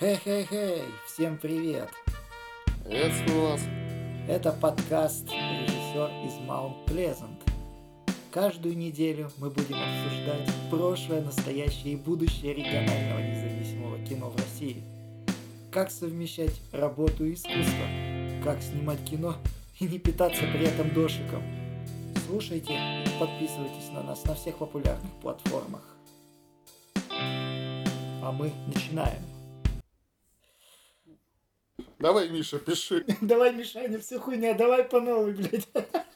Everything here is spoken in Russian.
Хей-хей-хей, всем привет! Приветствую вас. Это подкаст «Режиссер из Маунт Плезант». Каждую неделю мы будем обсуждать прошлое, настоящее и будущее регионального независимого кино в России. Как совмещать работу и искусство, как снимать кино и не питаться при этом дошиком. Слушайте и подписывайтесь на нас на всех популярных платформах. А мы начинаем. Давай, Миша, пиши. Давай, Мишаня, все хуйня, давай по новой, блядь.